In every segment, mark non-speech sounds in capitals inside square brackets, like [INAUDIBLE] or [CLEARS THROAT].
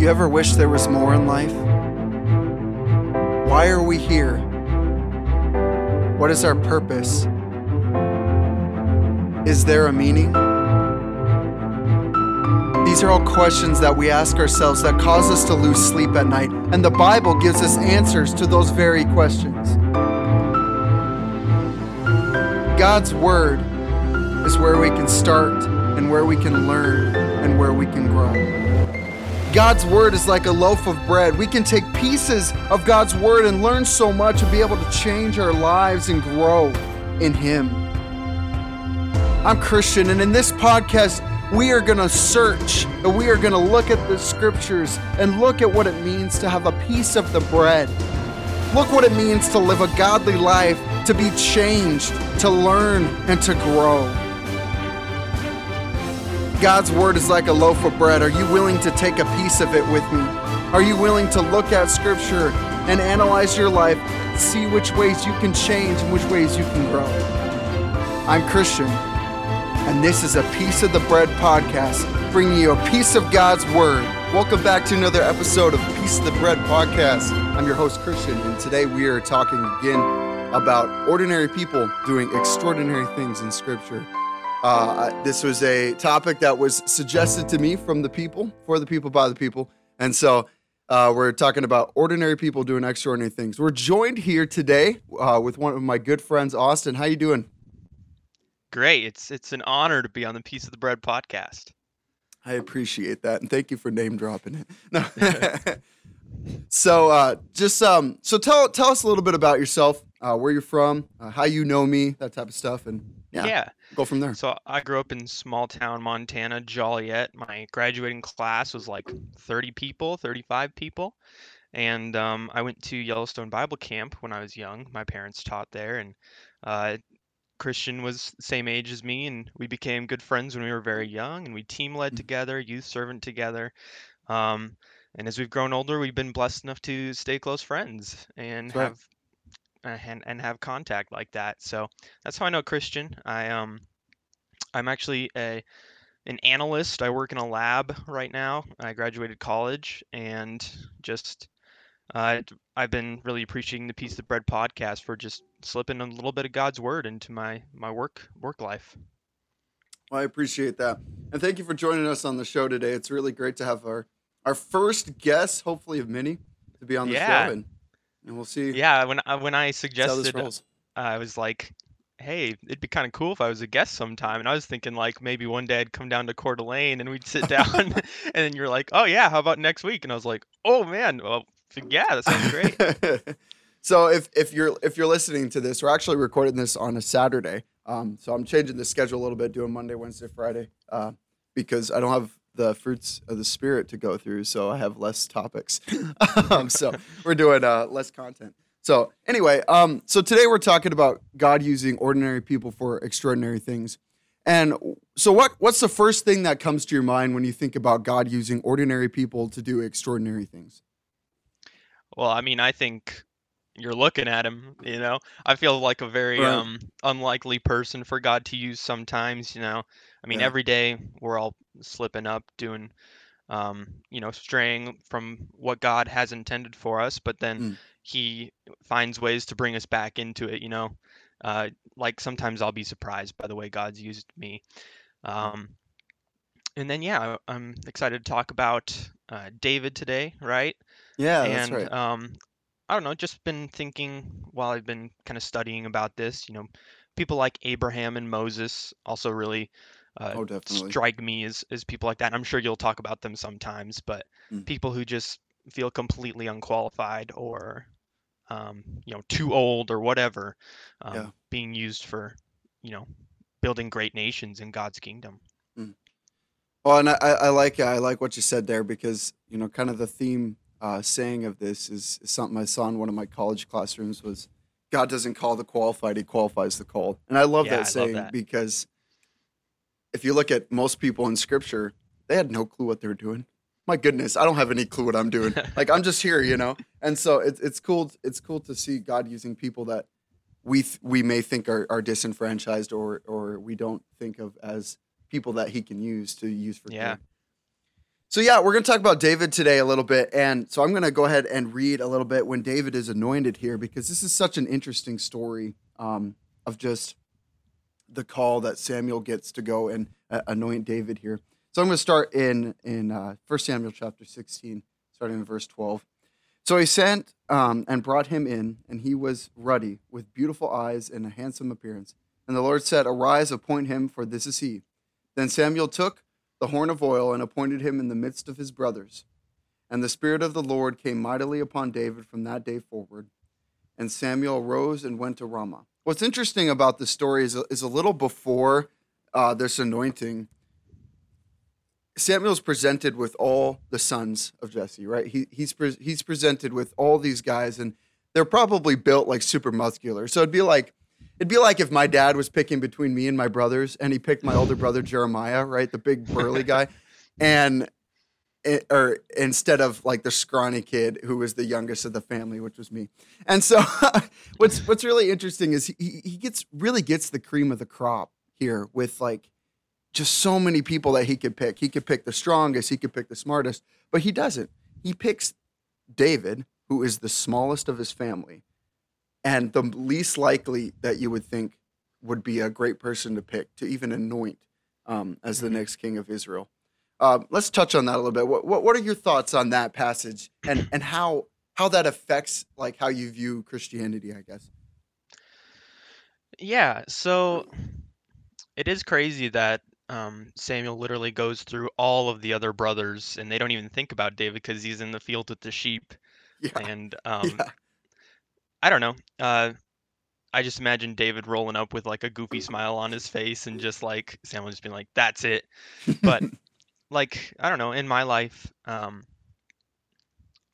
You ever wish there was more in life? Why are we here? What is our purpose? Is there a meaning? These are all questions that we ask ourselves that cause us to lose sleep at night, and the Bible gives us answers to those very questions. God's Word is where we can start and where we can learn and where we can grow. God's Word is like a loaf of bread. We can take pieces of God's Word and learn so much and be able to change our lives and grow in Him. I'm Christian, and in this podcast, we are going to search and we are going to look at the scriptures and look at what it means to have a piece of the bread. Look what it means to live a godly life, to be changed, to learn, and to grow. God's word is like a loaf of bread. Are you willing to take a piece of it with me? Are you willing to look at scripture and analyze your life, see which ways you can change and which ways you can grow? I'm Christian, and this is a Piece of the Bread podcast, bringing you a piece of God's word. Welcome back to another episode of Piece of the Bread podcast. I'm your host, Christian, and today we are talking again about ordinary people doing extraordinary things in scripture. Uh, this was a topic that was suggested to me from the people, for the people, by the people. And so uh, we're talking about ordinary people doing extraordinary things. We're joined here today uh, with one of my good friends, Austin. How you doing? Great. It's it's an honor to be on the Piece of the Bread podcast. I appreciate that, and thank you for name dropping it. [LAUGHS] No. [LAUGHS] so, uh, just um, so tell tell us a little bit about yourself, uh, where you're from, uh, how you know me, that type of stuff, and yeah, Yeah. go from there. So I grew up in small town Montana, Joliet. My graduating class was like 30 people, 35 people. And um, I went to Yellowstone Bible Camp when I was young. My parents taught there, and uh, Christian was the same age as me, and we became good friends when we were very young. And we team led Mm. together, youth servant together. Um, and as we've grown older, we've been blessed enough to stay close friends and right. have and, and have contact like that. So that's how I know Christian. I um I'm actually a an analyst. I work in a lab right now. I graduated college and just uh, I've been really appreciating the Piece of Bread podcast for just slipping a little bit of God's word into my my work work life. Well, I appreciate that, and thank you for joining us on the show today. It's really great to have our our first guest, hopefully of many, to be on the Yeah. show, and and we'll see Yeah, when I when I see how this suggested rolls. I was like, hey, it'd be kind of cool if I was a guest sometime. And I was thinking like maybe one day I'd come down to Coeur d'Alene and we'd sit down. [LAUGHS] [LAUGHS] and then you're like, oh yeah, how about next week? And I was like, oh man, well yeah, that sounds great. [LAUGHS] so if if you're if you're listening to this, we're actually recording this on a Saturday. Um, so I'm changing the schedule a little bit, doing Monday, Wednesday, Friday, uh, because I don't have the fruits of the spirit to go through, so I have less topics. [LAUGHS] um, so we're doing uh, less content. So anyway, um, so today we're talking about God using ordinary people for extraordinary things. And so what what's the first thing that comes to your mind when you think about God using ordinary people to do extraordinary things? Well, I mean, I think you're looking at him, you know. I feel like a very Right. um unlikely person for God to use sometimes, you know. I mean, Yeah. every day we're all slipping up doing um, you know, straying from what God has intended for us, but then Mm. he finds ways to bring us back into it, you know. Uh like sometimes I'll be surprised by the way God's used me. Um and then yeah, I'm excited to talk about uh, David today, right? Yeah, that's and right. um, I don't know, just been thinking while I've been kind of studying about this, you know, people like Abraham and Moses also really uh, Oh, definitely. strike me as, as people like that. And I'm sure you'll talk about them sometimes, but Mm. people who just feel completely unqualified or, um, you know, too old or whatever, um, Yeah. being used for, you know, building great nations in God's kingdom. Well, and I, I I like I like what you said there because you know, kind of the theme uh, saying of this is, something I saw in one of my college classrooms was God doesn't call the qualified; He qualifies the called. And I love Yeah, I that love saying that. because if you look at most people in Scripture, they had no clue what they were doing. My goodness, I don't have any clue what I'm doing. [LAUGHS] like I'm just here, you know. And so it's it's cool. It's cool to see God using people that we th- we may think are, are disenfranchised or or we don't think of as people that He can use to use for Yeah. good. So yeah, we're going to talk about David today a little bit, and so I'm going to go ahead and read a little bit when David is anointed here because this is such an interesting story um, of just the call that Samuel gets to go and uh, anoint David here. So I'm going to start in in uh, 1 Samuel chapter 16, starting in verse 12. So he sent um, and brought him in, and he was ruddy, with beautiful eyes and a handsome appearance. And the Lord said, Arise, appoint him, for this is he. Then Samuel took the horn of oil and appointed him in the midst of his brothers. And the Spirit of the Lord came mightily upon David from that day forward. And Samuel rose and went to Ramah. What's interesting about this story is, is a little before uh, this anointing, Samuel's presented with all the sons of Jesse, right? He, he's, pre- he's presented with all these guys, and they're probably built like super muscular. So it'd be like, It'd be like if my dad was picking between me and my brothers, and he picked my older brother Jeremiah, right, the big burly guy, [LAUGHS] and or instead of like the scrawny kid who was the youngest of the family, which was me. And so, [LAUGHS] what's what's really interesting is he he gets really gets the cream of the crop here with like just so many people that he could pick. He could pick the strongest, he could pick the smartest, but he doesn't. He picks David, who is the smallest of his family and the least likely that you would think would be a great person to pick to even anoint um, as the mm-hmm. next king of Israel. Uh, let's touch on that a little bit. What, what, what are your thoughts on that passage and and how how that affects like how you view Christianity? I guess. Yeah. So it is crazy that um, Samuel literally goes through all of the other brothers, and they don't even think about David because he's in the field with the sheep. [LAUGHS] Yeah. And [LAUGHS] um, yeah. I don't know. Uh, I just imagine David rolling up with like a goofy smile on his face and just like Samuel just being like, "That's it." But [LAUGHS] like I don't know, in my life, um,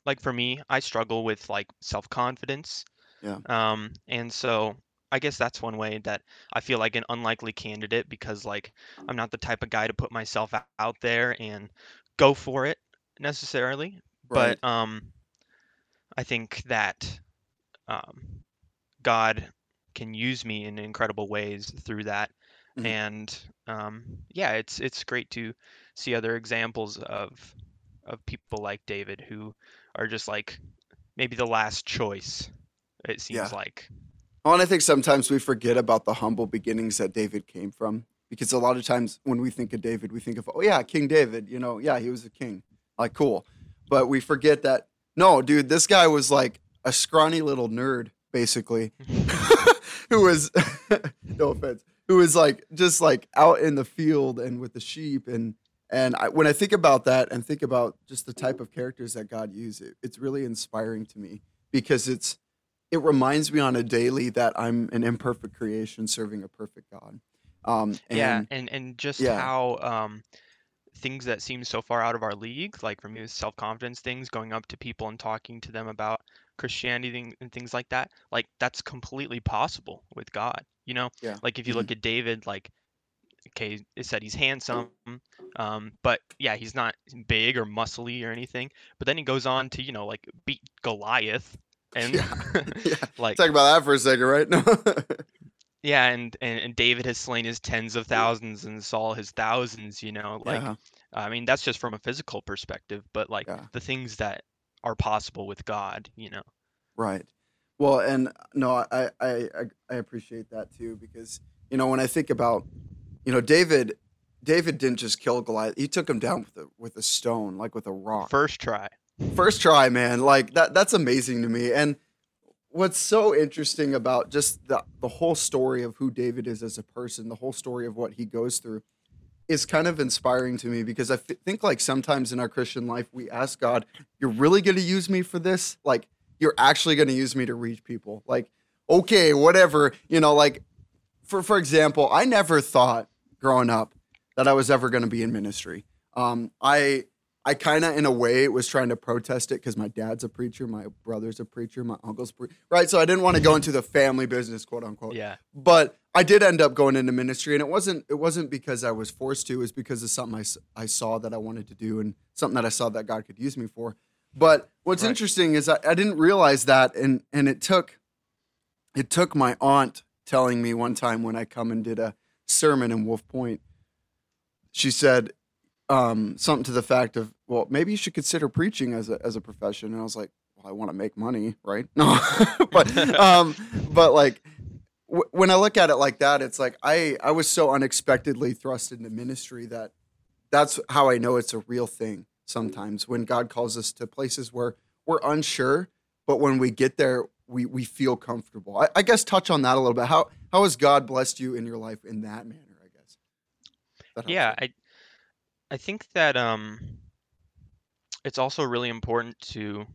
like for me, I struggle with like self confidence. Yeah. Um, and so I guess that's one way that I feel like an unlikely candidate because like I'm not the type of guy to put myself out there and go for it necessarily. Right. But um, I think that um, God can use me in incredible ways through that. Mm-hmm. And um, yeah, it's it's great to see other examples of of people like David who are just like maybe the last choice. It seems yeah. like. Well, and I think sometimes we forget about the humble beginnings that David came from because a lot of times when we think of David, we think of oh yeah, King David. You know, yeah, he was a king. Like cool, but we forget that no, dude, this guy was like a scrawny little nerd, basically, [LAUGHS] [LAUGHS] who was [LAUGHS] no offense, who was like just like out in the field and with the sheep and and I, when I think about that and think about just the type of characters that God used, it, it's really inspiring to me because it's it reminds me on a daily that I'm an imperfect creation serving a perfect God. Um, and, yeah, and and just yeah. how um, things that seem so far out of our league, like for me, self confidence things, going up to people and talking to them about Christianity and things like that, like that's completely possible with God. You know, yeah. like if you look mm-hmm. at David, like okay, it said he's handsome, um, but yeah, he's not big or muscly or anything. But then he goes on to you know like beat Goliath and yeah. [LAUGHS] [LAUGHS] yeah. like talk about that for a second, right? No. [LAUGHS] yeah, and, and and David has slain his tens of thousands and Saul his thousands. You know, like yeah. I mean that's just from a physical perspective, but like the things that are possible with God, you know. Right. Well, and no, I, I I appreciate that too because you know when I think about, you know, David, David didn't just kill Goliath; he took him down with a with a stone, like with a rock. First try. First try, man. Like that. That's amazing to me. And what's so interesting about just the the whole story of who David is as a person, the whole story of what he goes through, is kind of inspiring to me because I f- think like sometimes in our Christian life we ask God, "You're really going to use me for this? Like you're actually going to use me to reach people?" Like, okay, whatever, you know, like for for example, I never thought growing up that I was ever going to be in ministry. Um, I I kind of, in a way, was trying to protest it because my dad's a preacher, my brother's a preacher, my uncle's pre- right. So I didn't want to go into the family business, quote unquote. Yeah. But I did end up going into ministry, and it wasn't it wasn't because I was forced to. It was because of something I, I saw that I wanted to do, and something that I saw that God could use me for. But what's right. interesting is I, I didn't realize that, and and it took it took my aunt telling me one time when I come and did a sermon in Wolf Point. She said, um, something to the fact of, well, maybe you should consider preaching as a as a profession. And I was like, well, I want to make money, right? [LAUGHS] No, but [LAUGHS] um, but like w- when I look at it like that, it's like I I was so unexpectedly thrust into ministry that that's how I know it's a real thing. Sometimes when God calls us to places where we're unsure, but when we get there, we we feel comfortable. I, I guess touch on that a little bit. How how has God blessed you in your life in that manner? I guess. That Yeah, you. I I think that um it's also really important to,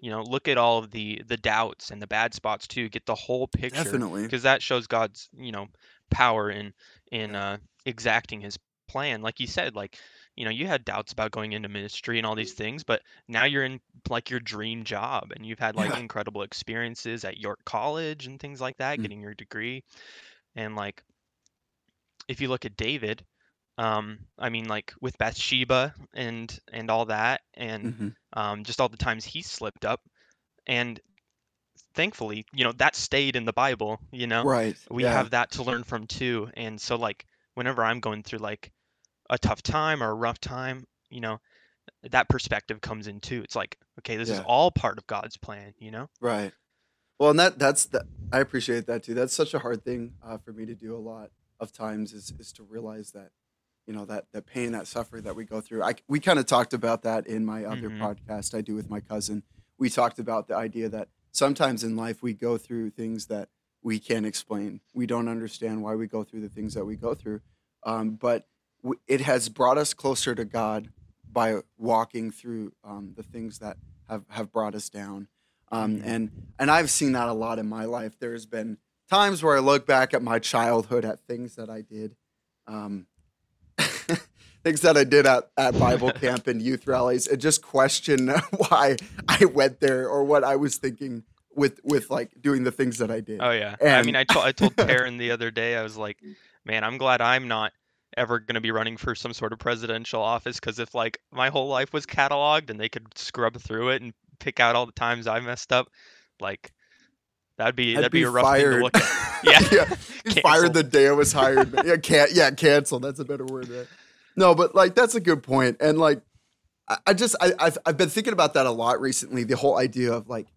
you know, look at all of the the doubts and the bad spots too, get the whole picture Definitely. because that shows God's, you know, power in in uh exacting his plan. Like you said, like, you know, you had doubts about going into ministry and all these things, but now you're in like your dream job and you've had like Yeah. incredible experiences at York College and things like that, Mm, getting your degree. And like if you look at David, um, I mean, like with Bathsheba and and all that, and mhm. um, just all the times he slipped up, and thankfully, you know, that stayed in the Bible. You know, Right. we Yeah. have that to learn from too. And so, like, whenever I'm going through like a tough time or a rough time, you know, that perspective comes in too. It's like, okay, this is all part of God's plan. You know? Right. Well, and that that's the I appreciate that too. That's such a hard thing uh, for me to do a lot of times is is to realize that you know that that pain, that suffering that we go through. I we kind of talked about that in my other hmm podcast I do with my cousin. We talked about the idea that sometimes in life we go through things that we can't explain. We don't understand why we go through the things that we go through, um, but it has brought us closer to God by walking through um, the things that have have brought us down. Um, hmm and and I've seen that a lot in my life. There's been times where I look back at my childhood at things that I did, um, [LAUGHS] things that I did at, at Bible [LAUGHS] camp and youth rallies, and just question [LAUGHS] why I went there or what I was thinking with with like doing the things that I did. Oh yeah. I mean, I told I told Taryn the other day. I was like, man, I'm glad I'm not ever going to be running for some sort of presidential office because if like my whole life was cataloged and they could scrub through it and pick out all the times I messed up, like that'd be I'd that'd be be a rough thing to look at. [LAUGHS] Yeah, yeah, [LAUGHS] fired the day I was hired. [LAUGHS] Yeah, can't yeah, cancel. That's a better word. Right? No, but like that's a good point. And like I, I just I I've, I've been thinking about that a lot recently. The whole idea of like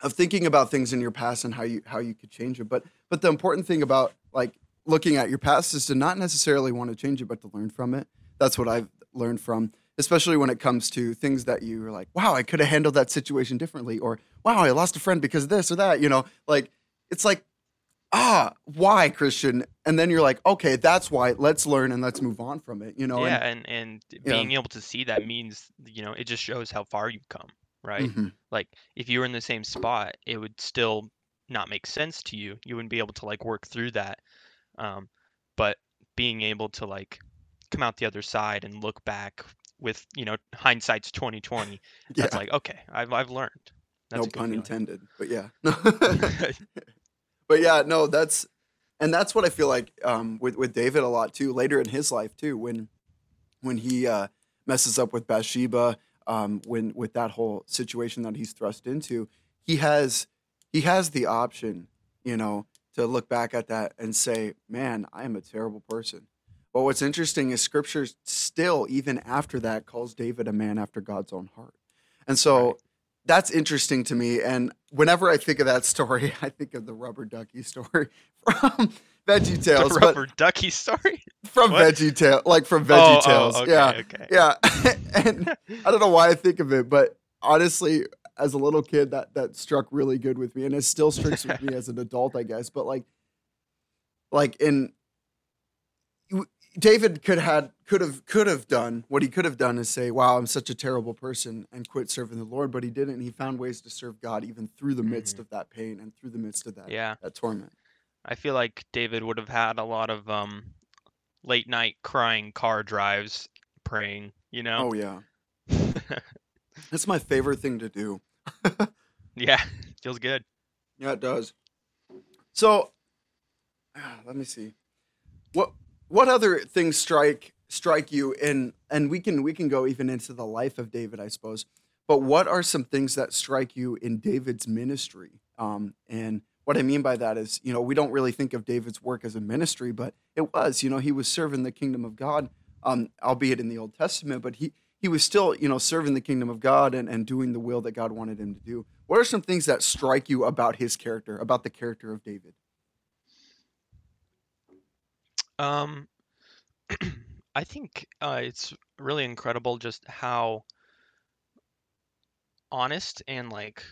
of thinking about things in your past and how you how you could change it. But but the important thing about like looking at your past is to not necessarily want to change it, but to learn from it. That's what I've learned from, especially when it comes to things that you are like, wow, I could have handled that situation differently, or wow, I lost a friend because of this or that. You know, like it's like ah, why Christian? And then you're like, okay, that's why. Let's learn and let's move on from it. You know, Yeah, and and and being able to see that means, you know, it just shows how far you've come, right? hmm Like if you were in the same spot, it would still not make sense to you. You wouldn't be able to like work through that. Um, but being able to like come out the other side and look back with, you know, hindsight's 2020, [LAUGHS] that's yeah, like, okay, I've I've learned. That's no pun feeling. intended, but yeah. [LAUGHS] [LAUGHS] but yeah, no, that's and that's what I feel like um, with with David a lot too. Later in his life too, when when he uh, messes up with Bathsheba, um, when with that whole situation that he's thrust into, he has he has the option, you know, to look back at that and say, "Man, I am a terrible person." But what's interesting is Scripture still, even after that, calls David a man after God's own heart, and Right. so that's interesting to me. And whenever I think of that story, [LAUGHS] I think of the rubber ducky story [LAUGHS] from Veggie Tales, but rubber ducky story? from What? Veggie Tale, like from oh, Veggie Oh, oh, Tales. okay, Yeah, okay. yeah. [LAUGHS] and I don't know why I think of it, but honestly, as a little kid, that that struck really good with me, and it still strikes with me [LAUGHS] as an adult, I guess. But like, like in David could had could have could have done what he could have done is say, "Wow, I'm such a terrible person," and quit serving the Lord, but he didn't. He found ways to serve God even through the midst hmm of that pain and through the midst of that Yeah. that torment. I feel like David would have had a lot of um late night crying car drives praying, you know? Oh yeah, [LAUGHS] that's my favorite thing to do. [LAUGHS] Yeah, [LAUGHS] feels good. Yeah, it does. So, ah, let me see. What what other things strike strike you in and we can we can go even into the life of David, I suppose. But what are some things that strike you in David's ministry? Um, and what I mean by that is, you know, we don't really think of David's work as a ministry, but it was. You know, he was serving the kingdom of God. um, albeit in the Old Testament, but he he was still you know serving the kingdom of God and, and doing the will that God wanted him to do. What are some things that strike you about his character, about the character of David? Um, [CLEARS THROAT] I think uh, it's really incredible just how honest and like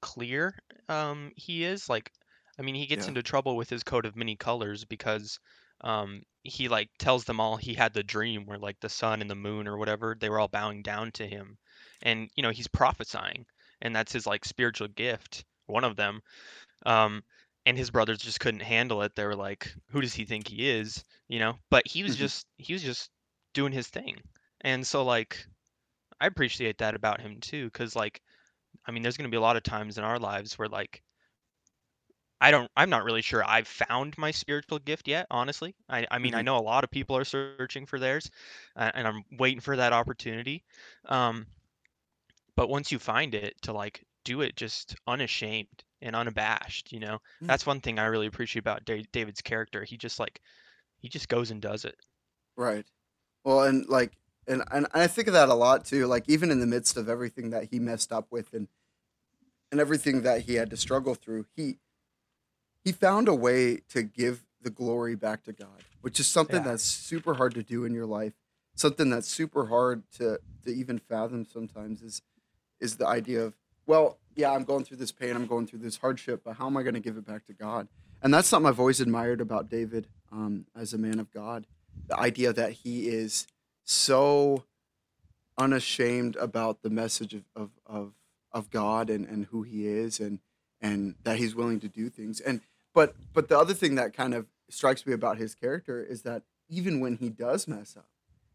clear um, he is. Like, I mean, he gets Yeah. into trouble with his coat of many colors because um, he like tells them all he had the dream where like the sun and the moon or whatever they were all bowing down to him, and you know he's prophesying, and that's his like spiritual gift, one of them. Um, and his brothers just couldn't handle it. They were like, "Who does he think he is?" You know. But he was Mhm. just he was just doing his thing, and so like I appreciate that about him too, because like I mean, there's gonna be a lot of times in our lives where like I don't I'm not really sure I've found my spiritual gift yet, honestly. I I mean, I Mhm. know a lot of people are searching for theirs, uh, and I'm waiting for that opportunity. Um, but once you find it, to like do it just unashamed and unabashed, you know. Mm. That's one thing I really appreciate about Da- David's character. He just like he just goes and does it. Right. Well, and like, and, and I think of that a lot too. Like, even in the midst of everything that he messed up with, and and everything that he had to struggle through, he he found a way to give the glory back to God, which is something Yeah. that's super hard to do in your life. Something that's super hard to to even fathom sometimes is is the idea of, well, yeah, I'm going through this pain, I'm going through this hardship, but how am I going to give it back to God? And that's something I've always admired about David um, as a man of God. The idea that he is so unashamed about the message of, of, of, of God and, and who he is and and that he's willing to do things. And but but the other thing that kind of strikes me about his character is that even when he does mess up,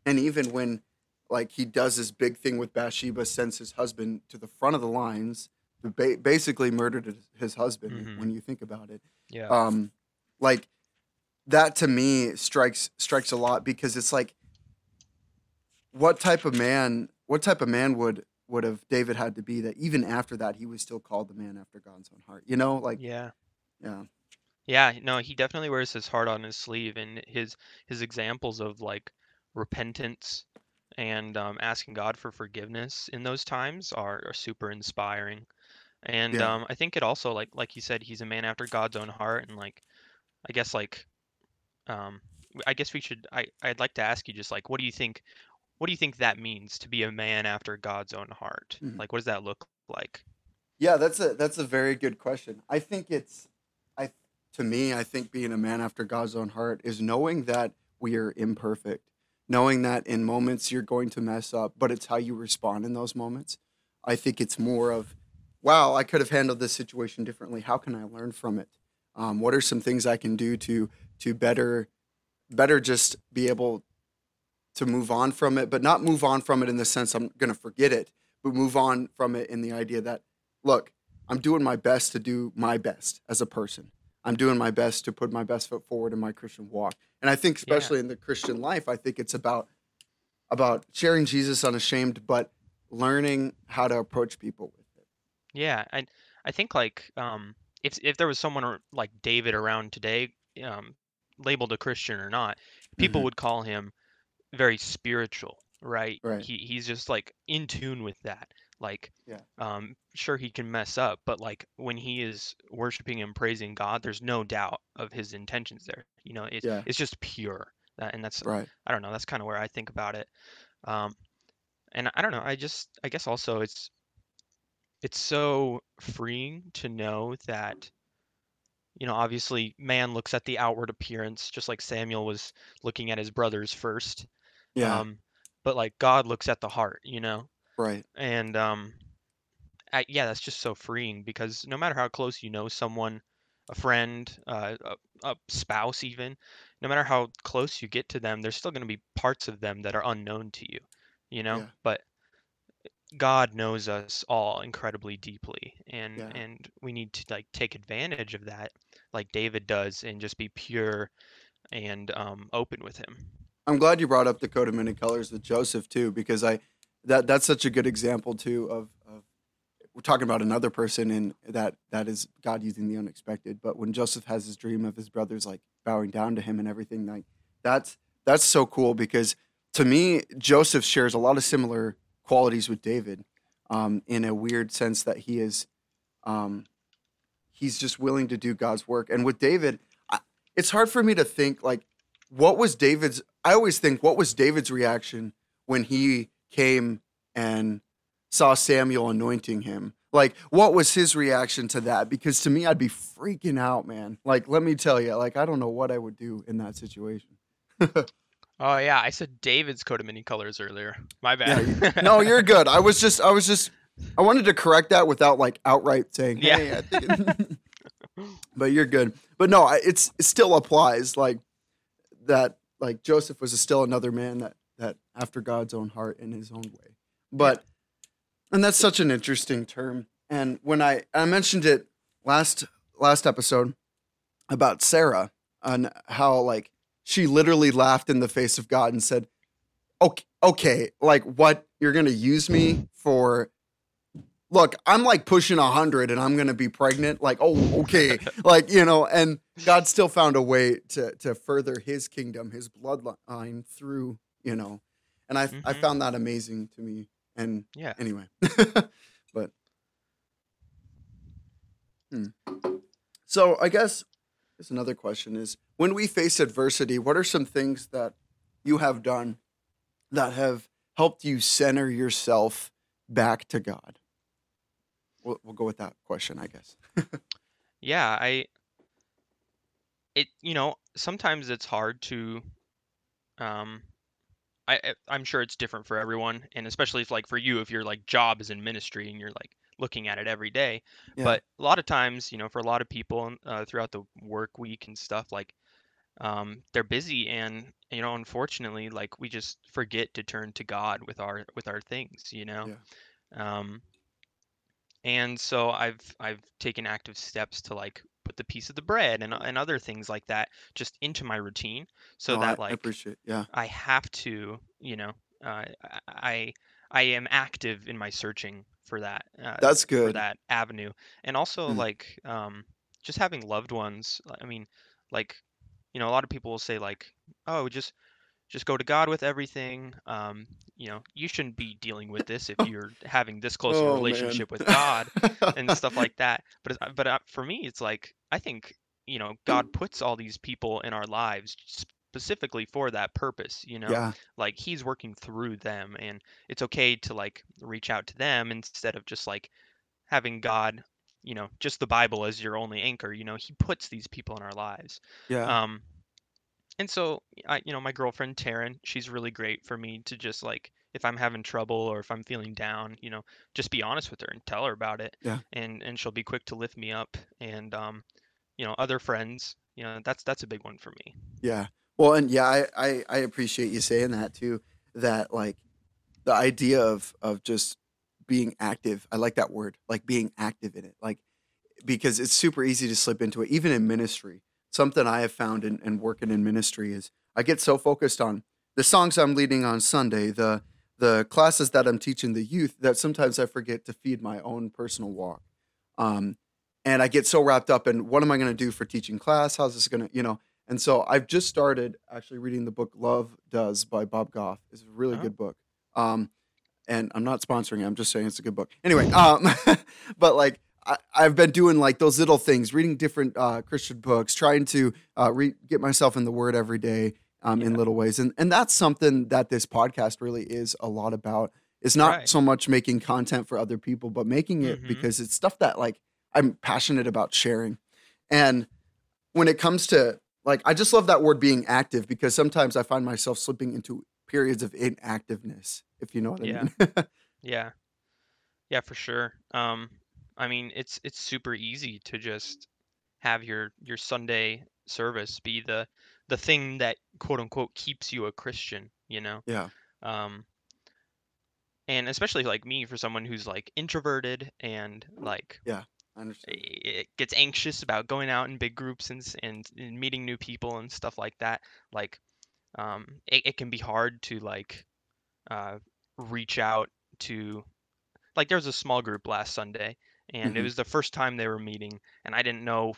and even when like he does this big thing with Bathsheba, sends his husband to the front of the lines, ba- basically murdered his- husband. Mhm. When you think about it, Yeah. um, like that to me strikes strikes a lot because it's like, what type of man? What type of man would would have David had to be that even after that he was still called the man after God's own heart? You know, like yeah. yeah, Yeah, no, he definitely wears his heart on his sleeve, and his his examples of like repentance and um, asking God for forgiveness in those times are, are super inspiring. And yeah, um, I think it also like like you said, he's a man after God's own heart, and like I guess like um, w- I guess we should I I'd like to ask you just like what do you think what do you think that means to be a man after God's own heart? Mhm. Like what does that look like? yeah. That's a that's a very good question. I think it's, to me, I think being a man after God's own heart is knowing that we are imperfect, knowing that in moments you're going to mess up, but it's how you respond in those moments. I think it's more of, wow, I could have handled this situation differently. How can I learn from it? Um, what are some things I can do to to better better just be able to move on from it, but not move on from it in the sense I'm going to forget it, but move on from it in the idea that, look, I'm doing my best to do my best as a person. I'm doing my best to put my best foot forward in my Christian walk. And I think, Yeah. especially in the Christian life, I think it's about about sharing Jesus unashamed, but learning how to approach people with it. Yeah, I I think like um if if there was someone like David around today, um labeled a Christian or not, people Mhm. would call him very spiritual, right? Right. He he's just like in tune with that. Like Yeah. um sure he can mess up, but like when he is worshiping and praising God, there's no doubt of his intentions there. You know, it's Yeah. it's just pure. That, and that's Right. I don't know, that's kind of where I think about it. Um and I don't know, I just I guess also it's it's so freeing to know that you know obviously man looks at the outward appearance just like samuel was looking at his brothers first Yeah. um but like god looks at the heart you know right. and um I, yeah that's just so freeing because no matter how close you know someone a friend uh, a, a spouse even no matter how close you get to them there's still going to be parts of them that are unknown to you you know Yeah. but God knows us all incredibly deeply and Yeah. and we need to like take advantage of that like David does and just be pure and um open with him. I'm glad you brought up the coat of many colors with Joseph too, because I that that's such a good example too of, of we're talking about another person and that that is God using the unexpected. But when Joseph has his dream of his brothers like bowing down to him and everything, like that's that's so cool because to me, Joseph shares a lot of similar qualities with David, um, in a weird sense that he is, um, he's just willing to do God's work. And with David, I, it's hard for me to think like, what was David's? I always think, what was David's reaction when he came and saw Samuel anointing him? Like, what was his reaction to that? Because to me, I'd be freaking out, man. Like, let me tell you, like, I don't know what I would do in that situation. [LAUGHS] Oh yeah, I said David's coat of many colors earlier. My bad. Yeah, [LAUGHS] no, you're good. I was just, I was just, I wanted to correct that without like outright saying, Yeah. I think [LAUGHS] but you're good. But no, it's it still applies. Like that, like Joseph was still another man that that after God's own heart in his own way. But and that's such an interesting term. And when I I mentioned it last last episode about Sarah and how like she literally laughed in the face of God and said, "Okay, okay, like what you're gonna use me for?" Look, I'm like pushing a hundred and I'm gonna be pregnant. Like, oh, okay, [LAUGHS] like you know. And God still found a way to to further His kingdom, His bloodline through you know. And I I Mhm. found that amazing to me. And yeah. anyway, [LAUGHS] but Hmm. so I guess there's another question is when we face adversity, what are some things that you have done that have helped you center yourself back to God? We'll, we'll go with that question, I guess. [LAUGHS] Yeah, I it you know, sometimes it's hard to um I I'm sure it's different for everyone and especially if like for you if your like job is in ministry and you're like looking at it every day. Yeah. But a lot of times, you know, for a lot of people uh, throughout the work week and stuff like um they're busy and you know, unfortunately, like we just forget to turn to God with our with our things, you know. Um and so I've I've taken active steps to like put the piece of the bread and and other things like that just into my routine so No, I- that I, like appreciate. Yeah, I have to, you know, uh, I I am active in my searching for that uh, that's for good. that avenue, and also Mm. like um, just having loved ones. I mean, like you know, a lot of people will say like, oh, just just go to God with everything. Um, you know, you shouldn't be dealing with this if [LAUGHS] you're having this close of a Oh, man. relationship with God and [LAUGHS] stuff like that. But but uh, for me, it's like I think you know God puts all these people in our lives specifically for that purpose. You know, yeah, like He's working through them, and it's okay to like reach out to them instead of just like having God, you know, just the Bible as your only anchor. You know, He puts these people in our lives. yeah, Um, and so I, you know, my girlfriend Taryn, she's really great for me to just like if I'm having trouble or if I'm feeling down, you know, just be honest with her and tell her about it. Yeah. And and she'll be quick to lift me up. And um, you know, other friends, you know, that's that's a big one for me. yeah. Well, and yeah, I, I I appreciate you saying that too. That like the idea of of just being active. I like that word, like being active in it, like because it's super easy to slip into it, even in ministry. Something I have found in, in working in ministry is I get so focused on the songs I'm leading on Sunday, the the classes that I'm teaching the youth, that sometimes I forget to feed my own personal walk. Um, and I get so wrapped up in what am I going to do for teaching class? How's this going to, you know? And so I've just started actually reading the book Love Does by Bob Goff. It's a really Oh. good book. Um, and I'm not sponsoring it. I'm just saying it's a good book. Anyway, um, [LAUGHS] but like I, I've been doing like those little things, reading different uh, Christian books, trying to uh, re- get myself in the Word every day um, in little ways, and and that's something that this podcast really is a lot about. It's not Right. so much making content for other people, but making it Mhm. because it's stuff that like I'm passionate about sharing. And when it comes to like, I just love that word being active because sometimes I find myself slipping into periods of inactiveness, if you know what I Yeah. mean. [LAUGHS] Yeah. Yeah, for sure. Um, I mean, it's it's super easy to just have your your Sunday service be the the thing that quote unquote keeps you a Christian, you know? yeah. Um, and especially like me for someone who's like introverted and like I understand. it gets anxious about going out in big groups and and, and meeting new people and stuff like that like um it, it can be hard to like uh reach out to like there was a small group last sunday and it Mhm. was the first time they were meeting and i didn't know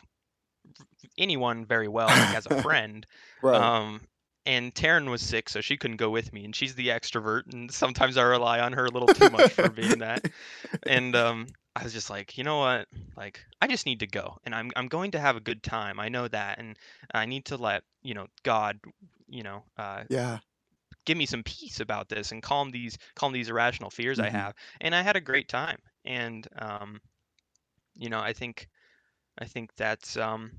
anyone very well like as a [LAUGHS] friend Right. um and Taryn was sick, so she couldn't go with me, and she's the extrovert, and sometimes I rely on her a little too much for being that. And [LAUGHS] um, I was just like, you know what? Like, I just need to go, and I'm I'm going to have a good time. I know that, and I need to let you know God, you know, uh, Yeah. give me some peace about this and calm these calm these irrational fears I Mhm. have. And I had a great time. And um, you know, I think I think that's um,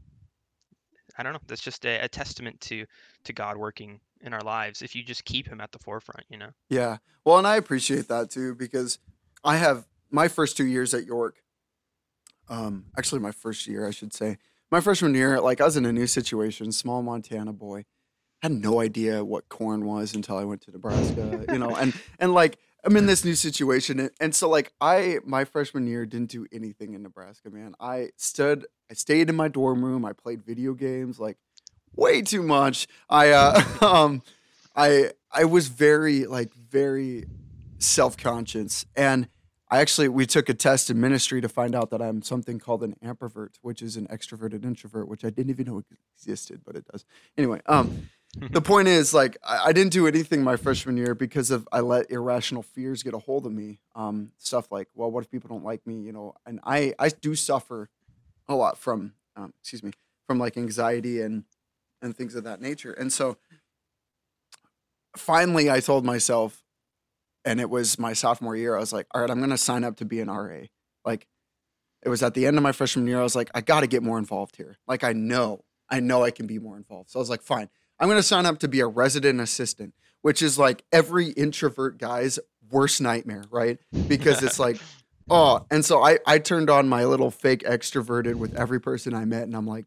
I don't know. That's just a, a testament to to God working in our lives if you just keep Him at the forefront. You know. Yeah. Well, and I appreciate that too because I have my first two years at York. Um, actually, my first year, I should say, my freshman year, like I was in a new situation, small Montana boy, had no idea what corn was until I went to Nebraska, you know, and and like I'm in this new situation, and, so like I my freshman year didn't do anything in Nebraska, man. I stood, I stayed in my dorm room, I played video games, like way too much. I uh, [LAUGHS] um, I I was very like very self conscious, and I actually we took a test in ministry to find out that I'm something called an ambivert, which is an extroverted introvert, which I didn't even know existed, but it does. Anyway, um, the point is like I, I didn't do anything my freshman year because of I let irrational fears get a hold of me. Um, stuff like, well, what if people don't like me? You know, and I I do suffer a lot from um, excuse me from like anxiety and and things of that nature. And so finally I told myself, and it was my sophomore year, I was like, all right, I'm gonna sign up to be an RA. Like it was at the end of my freshman year, I was like, I gotta get more involved here. Like I know, I know I can be more involved. So I was like, fine, I'm gonna sign up to be a resident assistant, which is like every introvert guy's worst nightmare, right? Because it's like, [LAUGHS] oh, and so I I turned on my little fake extroverted with every person I met, and I'm like,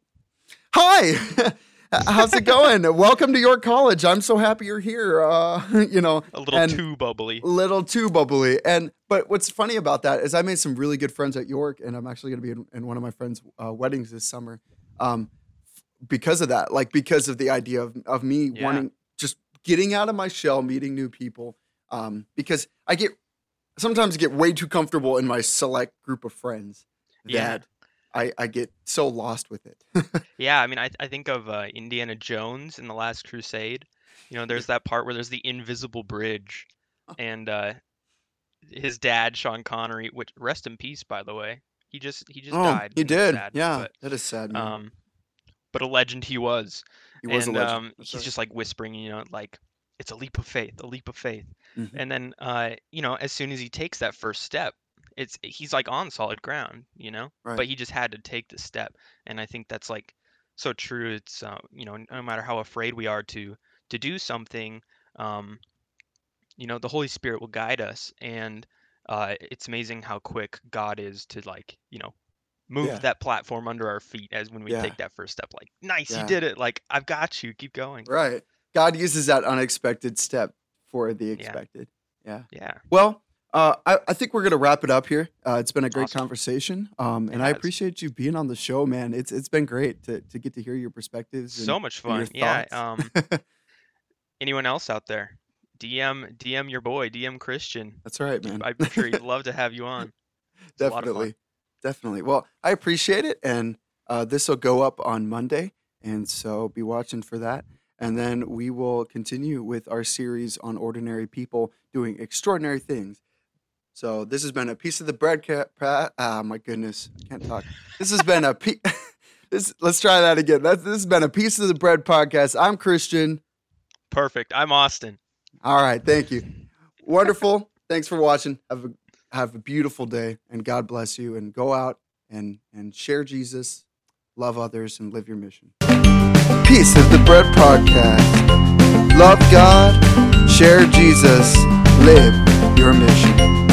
hi. [LAUGHS] How's it going? [LAUGHS] Welcome to York College. I'm so happy you're here. Uh, you know, a little too bubbly. little too bubbly. And but what's funny about that is I made some really good friends at York, and I'm actually going to be in, in one of my friends' uh, weddings this summer, um, because of that. Like because of the idea of of me Yeah. wanting just getting out of my shell, meeting new people. Um, because I get sometimes get way too comfortable in my select group of friends Yeah. that I I get so lost with it. [LAUGHS] Yeah, I mean, I I think of uh, Indiana Jones in the Last Crusade. You know, there's that part where there's the invisible bridge, and uh, his dad, Sean Connery, which rest in peace, by the way. He just he just oh, died. he did. sad, yeah, that is sad. Man. um, but a legend he was. he was and a legend. um, he's right. just like whispering, you know, like it's a leap of faith, a leap of faith. Mhm. And then, uh, you know, as soon as he takes that first step, it's he's like on solid ground, you know. Right. But he just had to take the step, and I think that's like so true. It's uh, you know, no matter how afraid we are to to do something, um, you know, the Holy Spirit will guide us, and uh, it's amazing how quick God is to like, you know. Move Yeah. that platform under our feet as when we Yeah. take that first step. Like, nice, Yeah. you did it. Like, I've got you. Keep going. Right. God uses that unexpected step for the expected. Yeah. Yeah. Well, uh, I, I think we're gonna wrap it up here. Uh, it's been a great Awesome. conversation, um, and I appreciate you being on the show, man. It's it's been great to, to get to hear your perspectives. and- So much fun. Yeah. Um, [LAUGHS] anyone else out there? DM DM your boy, DM Christian. That's right, man. I'm sure he'd [LAUGHS] love to have you on. It's a lot of fun. definitely, definitely. Well, I appreciate it, and uh, this will go up on Monday, and so be watching for that. And then we will continue with our series on ordinary people doing extraordinary things. So this has been a piece of the bread. Ca- pra- ah, my goodness, I can't talk. This has been a piece. [LAUGHS] this. Let's try that again. That's, this has been a piece of the bread podcast. I'm Christian. Perfect. I'm Austin. All right, thank you. Wonderful. Thanks for watching. Have a have a beautiful day, and God bless you. And go out and and share Jesus, love others, and live your mission. Piece of the Bread Podcast. Love God, share Jesus, live your mission.